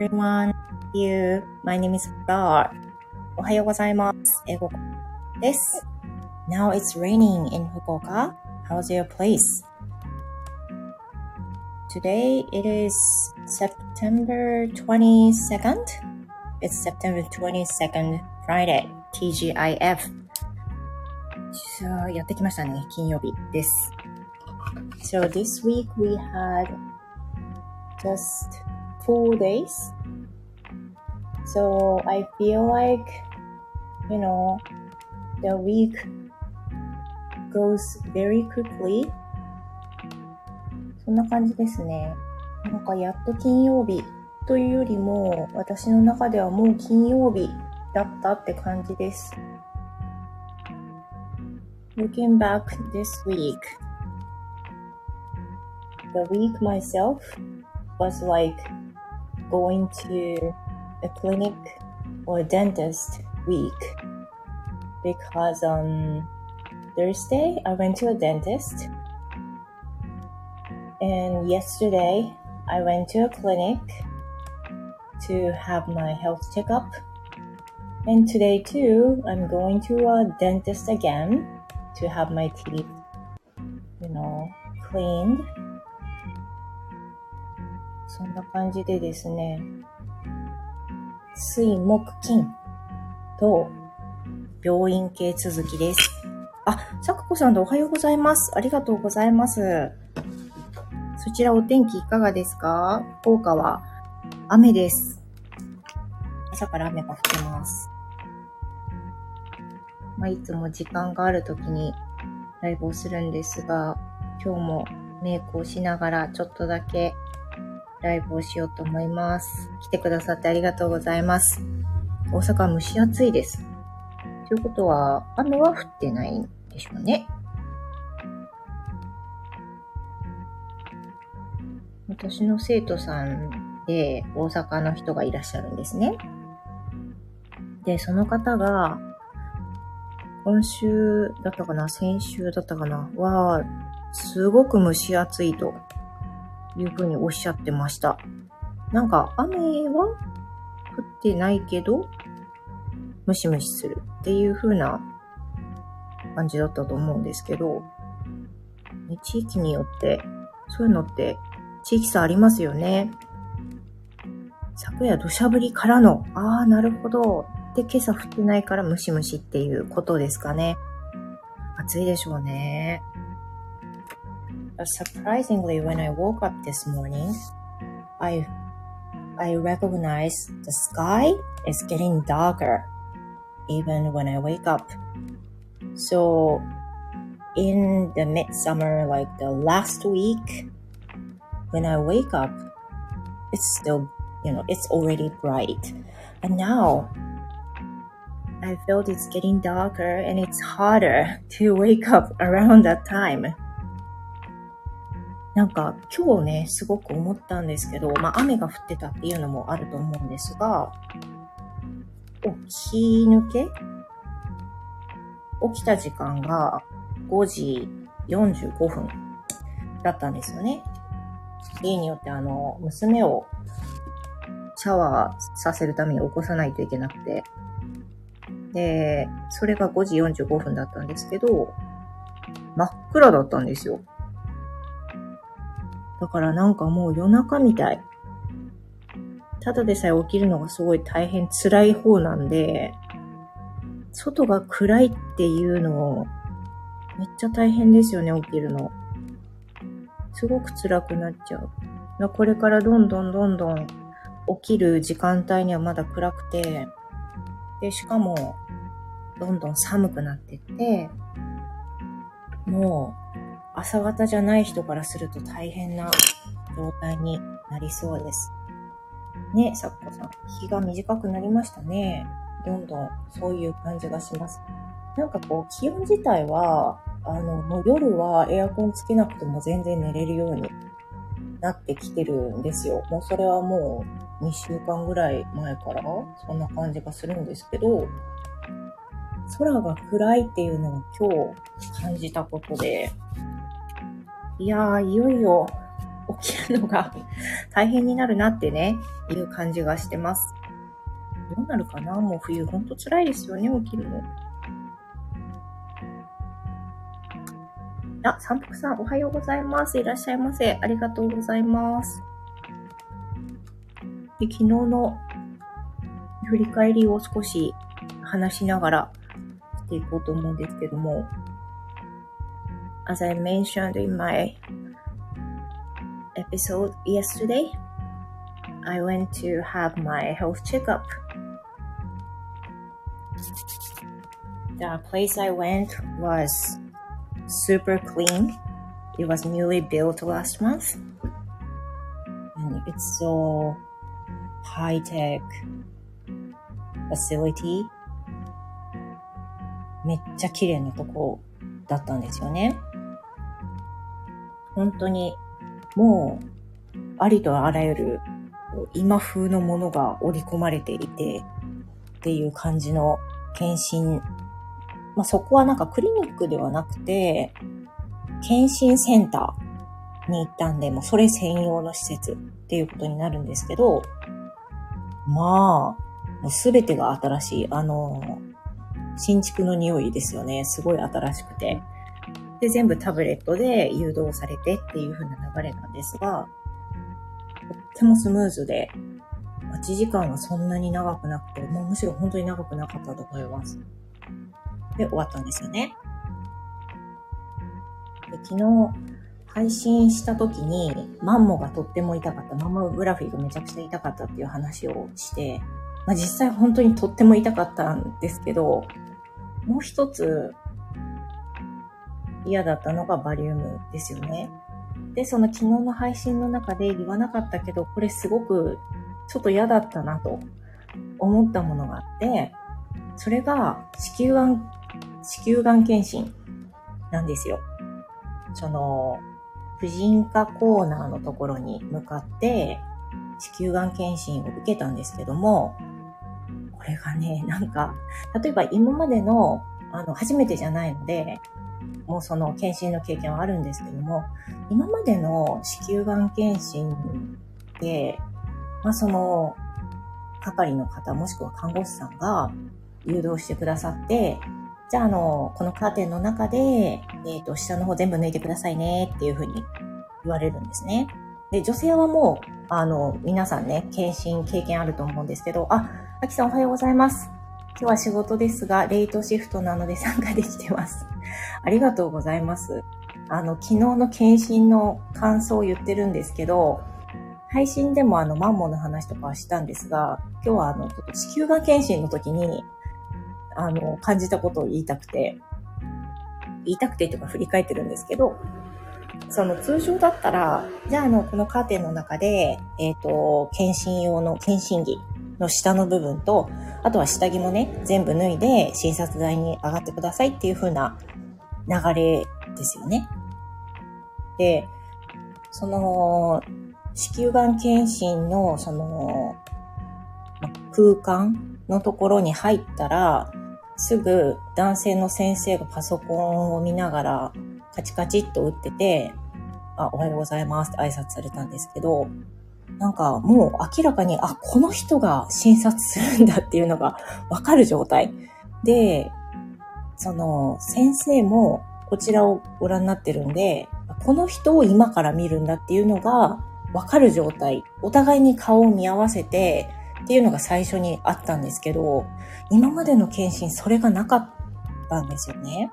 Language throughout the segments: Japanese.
everyone. You. My name is Gar. おはようございます。英語です。Now it's raining in Fukuoka. How's your place? Today it is September 22nd. It's September 22nd, Friday. TGIF. さあ、やってきましたね。金曜日です。So this week we had just four days. So I feel like, you know, the week goes very quickly. そんな感じですね。なんかやっと金曜日というよりも、私の中ではもう金曜日だったって感じです。Looking back this week, the week myself was like going to a clinic or a dentist week because on Thursday I went to a dentist. And yesterday I went to a clinic to have my health checkup. And today too I'm going to a dentist again to have my teeth you know cleaned そんな感じでですね、水木金と病院系続きです。あ、さくこさんとおはようございます。ありがとうございます。そちらお天気いかがですか？福岡は？雨です。朝から雨が降ってます。まあ、いつも時間がある時にライブをするんですが、今日もメイクをしながらちょっとだけライブをしようと思います。来てくださってありがとうございます。大阪は蒸し暑いです。ということは、雨は降ってないんでしょうね。私の生徒さんで大阪の人がいらっしゃるんですね。で、その方が、今週だったかな先週だったかなは、すごく蒸し暑いというふうにおっしゃってました。なんか雨は降ってないけど、ムシムシするっていう風な感じだったと思うんですけど、地域によって、そういうのって地域差ありますよね。昨夜土砂降りからの、ああ、なるほど。で、今朝降ってないからムシムシっていうことですかね。暑いでしょうね。Uh, surprisingly, when I woke up this morning, I I recognize the sky is getting darker even when I wake up. So in the midsummer, like the last week, when I wake up, it's still, you know, it's already bright. And now I felt it's getting darker and it's harder to wake up around that time. なんか今日ね、すごく思ったんですけど、まあ雨が降ってたっていうのもあると思うんですが、起き抜け？起きた時間が5時45分だったんですよね。例によってあの、娘をシャワーさせるために起こさないといけなくて、で、それが5時45分だったんですけど、真っ暗だったんですよ。だからなんかもう夜中みたい。ただでさえ起きるのがすごい大変辛い方なんで、外が暗いっていうのをめっちゃ大変ですよね、起きるの。すごく辛くなっちゃう。だこれからどんどんどんどん起きる時間帯にはまだ暗くて、で、しかも、どんどん寒くなってって、もう、朝方じゃない人からすると大変な状態になりそうです。ね、さっこさん。日が短くなりましたね。どんどんそういう感じがします。なんかこう、気温自体は、あの、もう夜はエアコンつけなくても全然寝れるようになってきてるんですよ。もうそれはもう2週間ぐらい前からそんな感じがするんですけど、空が暗いっていうのを今日感じたことで、いやー、いよいよ起きるのが 大変になるなってね、いう感じがしてます。どうなるかな？もう冬ほんと辛いですよね、起きるの。あ、三福さん、おはようございます。いらっしゃいませ。ありがとうございます。で昨日の振り返りを少し話しながらしていこうと思うんですけども、As I mentioned in my episode yesterday, I went to have my health checkup. The place I went was super clean. It was newly built last month. And it's so high tech facility. めっちゃ綺麗なとこだったんですよね。 本当にもうありとあらゆる今風のものが織り込まれていてっていう感じの検診まあ、そこはなんかクリニックではなくて、検診センターに行ったんで、もうそれ専用の施設っていうことになるんですけど、まあ、もうすべてが新しい。あの、新築の匂いですよね。すごい新しくて。で、全部タブレットで誘導されてっていう風な流れなんですが、とってもスムーズで、待ち時間はそんなに長くなくて、もうむしろ本当に長くなかったと思います。で終わったんですよね。で昨日配信した時にマンモがとっても痛かった、マンモグラフィーがめちゃくちゃ痛かったっていう話をして、まあ、実際本当にとっても痛かったんですけど、もう一つ嫌だったのがバリウムですよね。で、その昨日の配信の中で言わなかったけど、これすごくちょっと嫌だったなと思ったものがあって、それが子宮がん子宮がん検診なんですよ。その、婦人科コーナーのところに向かって、子宮がん検診を受けたんですけども、これがね、なんか、例えば今までの、あの、初めてじゃないので、もうその検診の経験はあるんですけども、今までの子宮がん検診で、まあその、係の方もしくは看護師さんが誘導してくださって、じゃあ、あの、このカーテンの中で、えっ、ー、と、下の方全部抜いてくださいねっていうふうに言われるんですね。で、女性はもう、あの、皆さんね、検診経験あると思うんですけど、あ、あきさんおはようございます。今日は仕事ですが、レイトシフトなので参加できてます。ありがとうございます。あの、昨日の検診の感想を言ってるんですけど、配信でもあの、マンモの話とかはしたんですが、今日はあの、ちょっと子宮が検診の時に、あの、感じたことを言いたくて、言いたくてとか振り返ってるんですけど、その通常だったら、じゃああの、このカーテンの中で、えっ、ー、と、検診用の検診着の下の部分と、あとは下着もね、全部脱いで診察台に上がってくださいっていう風な流れですよね。で、その、子宮がん検診の、その、空間のところに入ったら、すぐ男性の先生がパソコンを見ながらカチカチっと打ってて、あ、おはようございますって挨拶されたんですけど、なんかもう明らかに、あ、この人が診察するんだっていうのがわかる状態。で、その先生もこちらをご覧になってるんで、この人を今から見るんだっていうのがわかる状態。お互いに顔を見合わせて、っていうのが最初にあったんですけど、今までの検診それがなかったんですよね。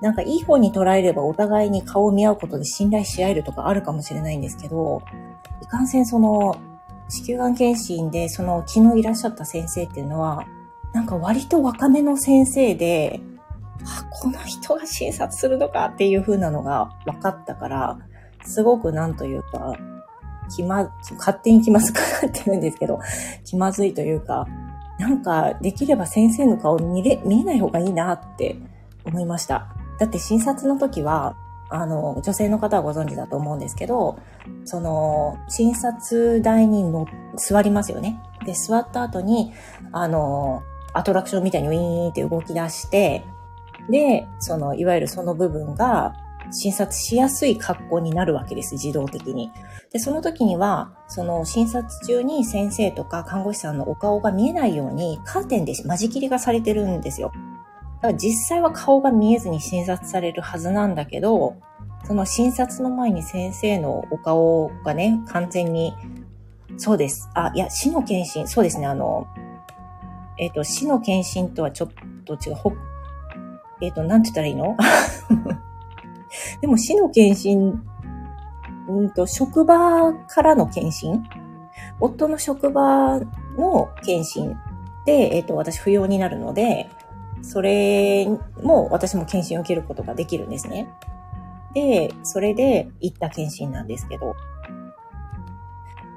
なんかいい方に捉えればお互いに顔を見合うことで信頼し合えるとかあるかもしれないんですけど、いかんせんその、子宮がん検診でその昨日いらっしゃった先生っていうのは、なんか割と若めの先生で、あ、この人が診察するのかっていう風なのが分かったから、すごくなんというか、気ま、勝手に気まずくなってるんですけど、気まずいというか、なんかできれば先生の顔見れ、見えない方がいいなって思いました。だって診察の時は、あの、女性の方はご存知だと思うんですけど、その、診察台にの座りますよね。で、座った後に、あの、アトラクションみたいにウィーンって動き出して、で、その、いわゆるその部分が、診察しやすい格好になるわけです、自動的に。で、その時には、その診察中に先生とか看護師さんのお顔が見えないようにカーテンで間仕切りがされてるんですよ。だから実際は顔が見えずに診察されるはずなんだけど、その診察の前に先生のお顔がね、完全に、そうです。あ、いや、死の検診、そうですね、あの、えっ、ー、と、死の検診とはちょっと違う、ほ、えっ、ー、と、なんて言ったらいいの？でも死の検診、うんと、職場からの検診夫の職場の検診で、えっ、ー、と、私不要になるので、それも私も検診を受けることができるんですね。で、それで行った検診なんですけど、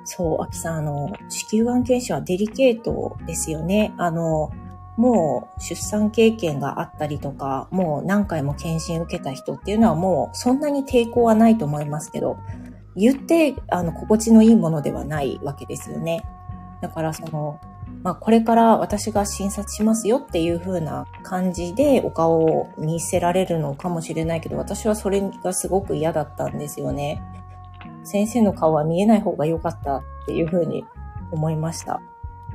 そう、秋さん、あの、子宮がん検診はデリケートですよね。あの、もう出産経験があったりとか、もう何回も検診受けた人っていうのはもうそんなに抵抗はないと思いますけど、言って、あの、心地のいいものではないわけですよね。だからその、まあ、これから私が診察しますよっていう風な感じでお顔を見せられるのかもしれないけど、私はそれがすごく嫌だったんですよね。先生の顔は見えない方が良かったっていう風に思いました。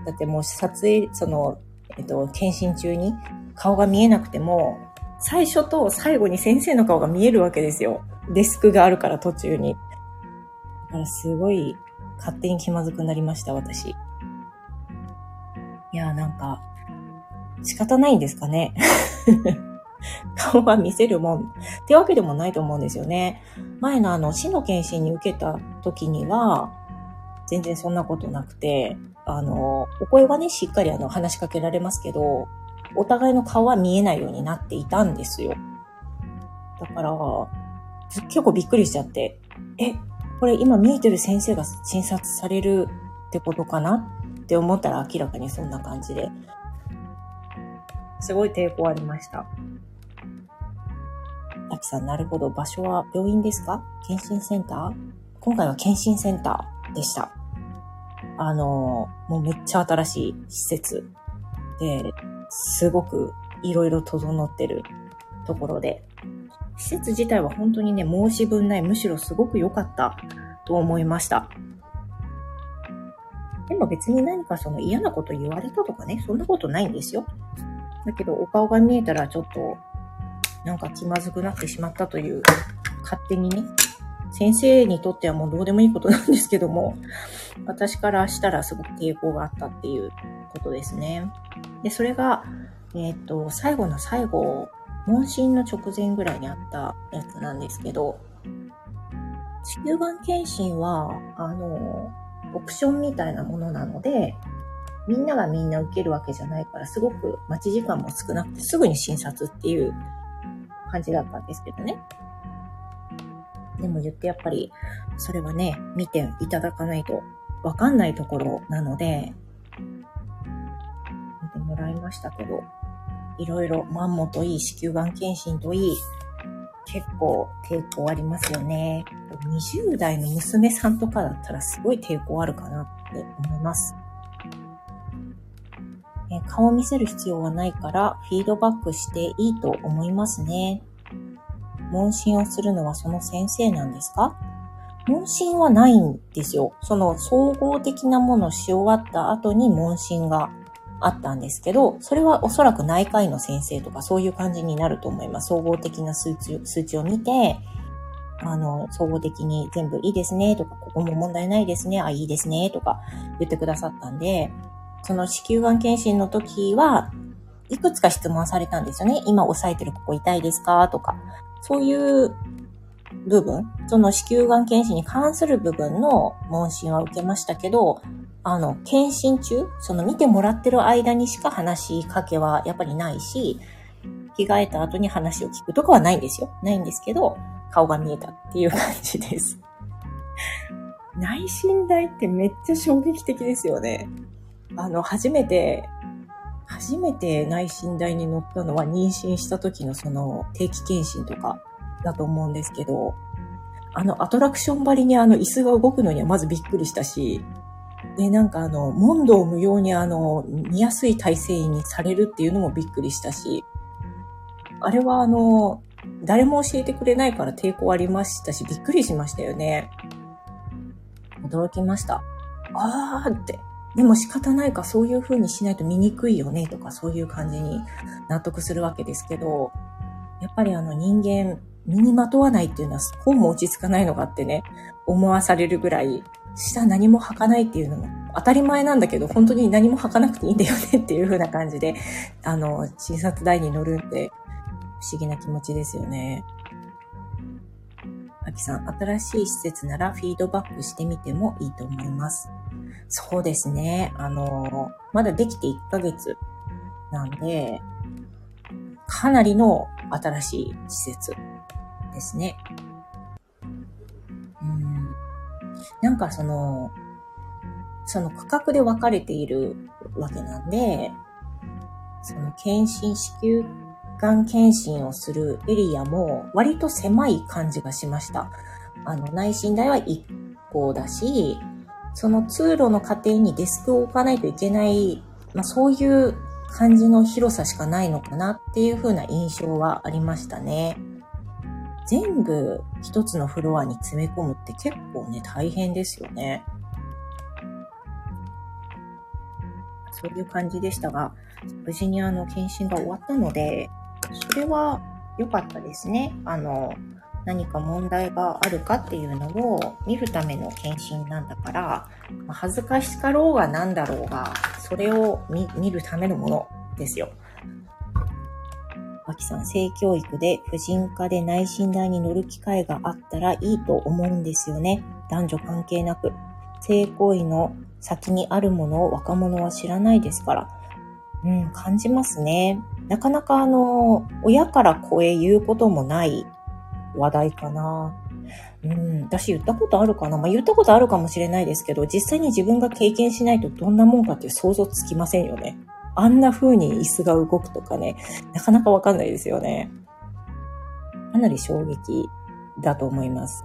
だってもう撮影、その、えっと、検診中に顔が見えなくても、最初と最後に先生の顔が見えるわけですよ。デスクがあるから途中に。だからすごい勝手に気まずくなりました、私。いや、なんか、仕方ないんですかね。顔は見せるもんってわけでもないと思うんですよね。前のあの、死の検診に受けた時には、全然そんなことなくて、あの、お声はね、しっかりあの、話しかけられますけど、お互いの顔は見えないようになっていたんですよ。だから、結構びっくりしちゃって、え、これ今見えてる先生が診察されるってことかなって思ったら明らかにそんな感じで、すごい抵抗ありました。あきさん、なるほど。場所は病院ですか？検診センター？今回は検診センターでした。あの、もうめっちゃ新しい施設で、すごくいろいろ整ってるところで、施設自体は本当にね、申し分ない、むしろすごく良かったと思いました。でも別に何かその嫌なこと言われたとかね、そんなことないんですよ。だけどお顔が見えたらちょっと、なんか気まずくなってしまったという、勝手にね、先生にとってはもうどうでもいいことなんですけども、私からしたらすごく抵抗があったっていうことですね。で、それが、えっ、と、最後の最後、問診の直前ぐらいにあったやつなんですけど、子宮がん検診は、あの、オプションみたいなものなので、みんながみんな受けるわけじゃないから、すごく待ち時間も少なくて、すぐに診察っていう感じだったんですけどね。でも言ってやっぱり、それはね、見ていただかないとわかんないところなので、見てもらいましたけど、いろいろマンモといい、子宮がん検診といい、結構抵抗ありますよね。20代の娘さんとかだったらすごい抵抗あるかなって思います。え顔を見せる必要はないからフィードバックしていいと思いますね。問診をするのはその先生なんですか？問診はないんですよ。その総合的なものをし終わった後に問診があったんですけど、それはおそらく内科医の先生とかそういう感じになると思います。総合的な数値数値を見て、あの、総合的に全部いいですねとか、ここも問題ないですね、あ、いいですねとか言ってくださったんで、その子宮がん検診の時は、いくつか質問されたんですよね。今押さえてるここ痛いですかとか、そういう部分、その子宮がん検診に関する部分の問診は受けましたけど、あの、検診中、その見てもらってる間にしか話しかけはやっぱりないし、着替えた後に話を聞くとかはないんですよ。ないんですけど、顔が見えたっていう感じです。内心大ってめっちゃ衝撃的ですよね。あの、初めて、初めて内診台に乗ったのは妊娠した時のその定期検診とかだと思うんですけど、あのアトラクション張りにあの椅子が動くのにはまずびっくりしたし、で、なんかあの、問答無用にあの、見やすい体勢にされるっていうのもびっくりしたし、あれはあの、誰も教えてくれないから抵抗ありましたし、びっくりしましたよね。驚きました。あーって。でも仕方ないか、そういう風にしないと見にくいよね、とか、そういう感じに納得するわけですけど、やっぱりあの人間、身にまとわないっていうのは、こうも落ち着かないのかってね、思わされるぐらい、下何も履かないっていうのも当たり前なんだけど、本当に何も履かなくていいんだよねっていう風な感じで、あの、診察台に乗るんで、不思議な気持ちですよね。あきさん、新しい施設ならフィードバックしてみてもいいと思います。そうですね。あの、まだできて1ヶ月なんで、かなりの新しい施設ですね。うん。なんかその、その区画で分かれているわけなんで、その検診、子宮がん検診をするエリアも割と狭い感じがしました。あの、内診台は1個だし、その通路の過程にデスクを置かないといけない、まあそういう感じの広さしかないのかなっていう風な印象はありましたね。全部一つのフロアに詰め込むって結構ね、大変ですよね。そういう感じでしたが、無事にあの、検診が終わったので、それは良かったですね。あの、何か問題があるかっていうのを見るための検診なんだから、恥ずかしかろうが何だろうが、それを見るためのものですよ。あきさん、性教育で婦人科で内診台に乗る機会があったらいいと思うんですよね。男女関係なく。性行為の先にあるものを若者は知らないですから。うん、感じますね。なかなかあの、親から声言うこともない話題かな。うん、私言ったことあるかなまあ、言ったことあるかもしれないですけど、実際に自分が経験しないとどんなもんかっていう想像つきませんよね。あんな風に椅子が動くとかね、なかなかわかんないですよね。かなり衝撃だと思います。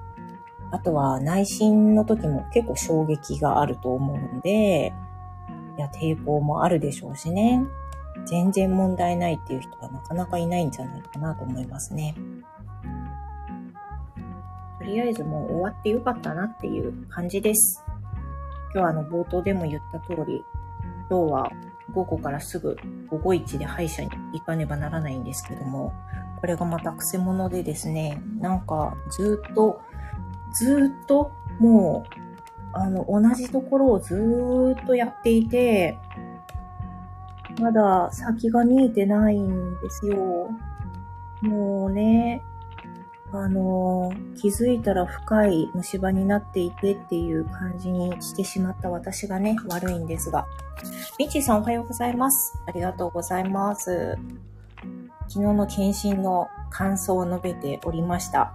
あとは内心の時も結構衝撃があると思うんで、いや、抵抗もあるでしょうしね。全然問題ないっていう人はなかなかいないんじゃないかなと思いますね。とりあえずもう終わってよかったなっていう感じです。今日あの冒頭でも言った通り、今日は午後からすぐ午後一で歯医者に行かねばならないんですけども、これがまたくせ者でですね、なんかずっと、ずっともう、あの、同じところをずーっとやっていて、まだ先が見えてないんですよ。もうね、あの気づいたら深い虫歯になっていてっていう感じにしてしまった私がね、悪いんですが。みちさんおはようございます。ありがとうございます。昨日の検診の感想を述べておりました。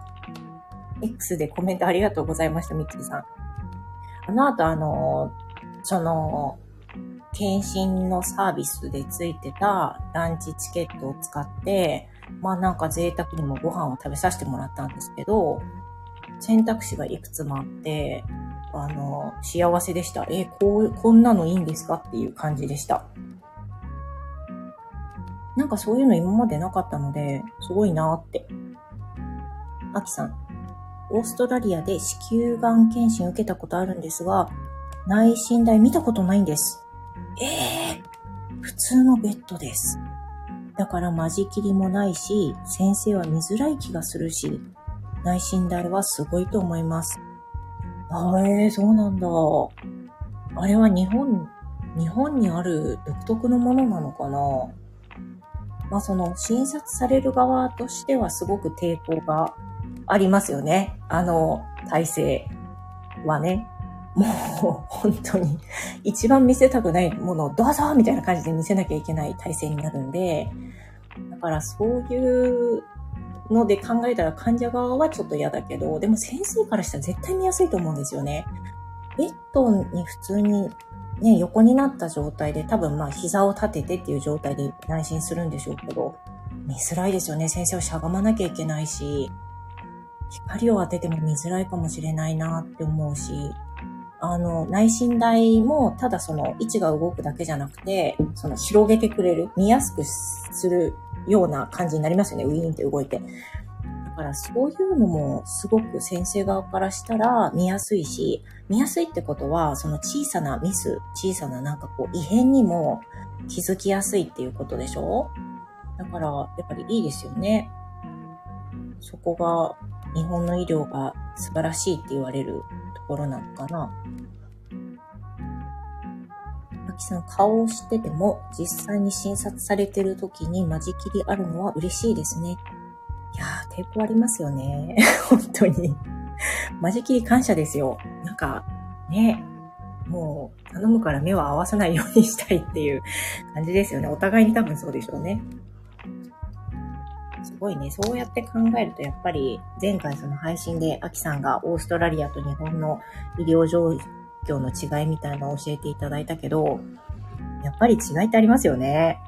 X でコメントありがとうございました、みちさん。あの後、あの、その、検診のサービスでついてたランチチケットを使って、まあなんか贅沢にもご飯を食べさせてもらったんですけど、選択肢がいくつもあって、あの、幸せでした。え、こう、こんなのいいんですかっていう感じでした。なんかそういうの今までなかったので、すごいなーって。アキさん、オーストラリアで子宮がん検診受けたことあるんですが、内診台見たことないんです。ええー、普通のベッドです。だから間仕切りもないし、先生は見づらい気がするし、内診台はすごいと思います。あえ、そうなんだ。あれは日本、日本にある独特のものなのかな？まあその診察される側としてはすごく抵抗がありますよね。あの体制はね。もう本当に一番見せたくないものをどうぞみたいな感じで見せなきゃいけない体制になるんで、だからそういうので考えたら患者側はちょっと嫌だけど、でも先生からしたら絶対見やすいと思うんですよね。ベッドに普通にね、横になった状態で多分まあ膝を立ててっていう状態で内診するんでしょうけど、見づらいですよね。先生をしゃがまなきゃいけないし、光を当てても見づらいかもしれないなって思うし、あの、内診台も、ただその位置が動くだけじゃなくて、その広げてくれる、見やすくするような感じになりますよね。ウィーンって動いて。だからそういうのもすごく先生側からしたら見やすいし、見やすいってことは、その小さなミス、小さななんかこう異変にも気づきやすいっていうことでしょ？だから、やっぱりいいですよね。そこが日本の医療が素晴らしいって言われるところなのかな。あきさん、顔を知ってても実際に診察されてる時に間仕切りあるのは嬉しいですね。いやー、抵抗ありますよね。本当に。間仕切り感謝ですよ。なんか、ね、もう頼むから目を合わさないようにしたいっていう感じですよね。お互いに多分そうでしょうね。すごいね。そうやって考えると、やっぱり前回その配信でアキさんがオーストラリアと日本の医療状況の違いみたいなのを教えていただいたけど、やっぱり違いってありますよね。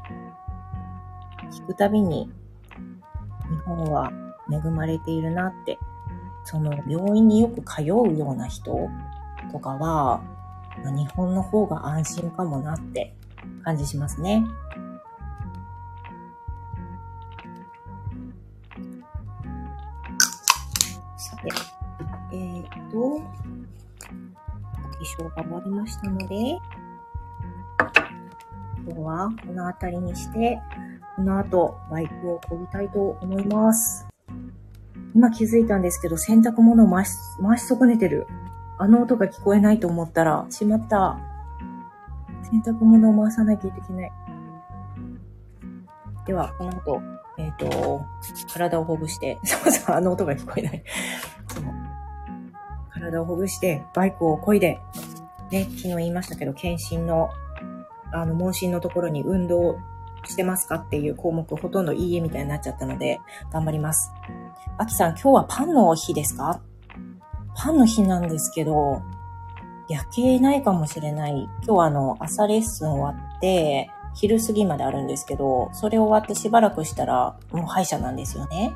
聞くたびに日本は恵まれているなって、その病院によく通うような人とかは、日本の方が安心かもなって感じしますね。と、衣装が終わりましたので、今日はこの辺りにして、この後バイクを漕ぎたいと思います。今気づいたんですけど、洗濯物を回し、回し損ねてる。あの音が聞こえないと思ったら、しまった。洗濯物を回さなきゃいけない。では、この後、えっ、ー、と、体をほぐして、そうそう、あの音が聞こえない。体をほぐして、バイクを漕いで、ね、昨日言いましたけど、検診の、あの、問診のところに運動してますかっていう項目ほとんどいいえみたいになっちゃったので、頑張ります。あきさん、今日はパンの日ですか？パンの日なんですけど、焼けないかもしれない。今日はあの、朝レッスン終わって、昼過ぎまであるんですけど、それ終わってしばらくしたら、もう歯医者なんですよね。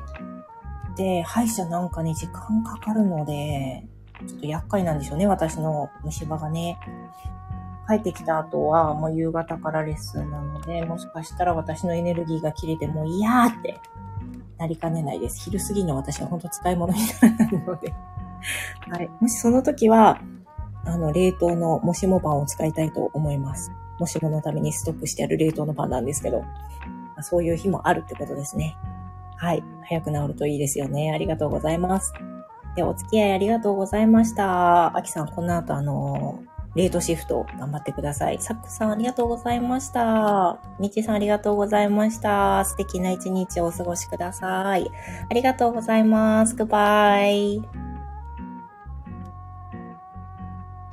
で、歯医者なんかに時間かかるので、ちょっと厄介なんでしょうね、私の虫歯がね。帰ってきた後はもう夕方からレッスンなので、もしかしたら私のエネルギーが切れてもう嫌ってなりかねないです。昼過ぎの私は本当使い物にならないので はい。もしその時は、あの、冷凍のもしもパンを使いたいと思います。もしものためにストックしてある冷凍のパンなんですけど、そういう日もあるってことですね。はい。早く治るといいですよね。ありがとうございます。で、お付き合いありがとうございました。あきさん、この後あのレートシフト頑張ってください。サックさんありがとうございました。みちさんありがとうございました。素敵な一日をお過ごしください。ありがとうございます。グッバイ。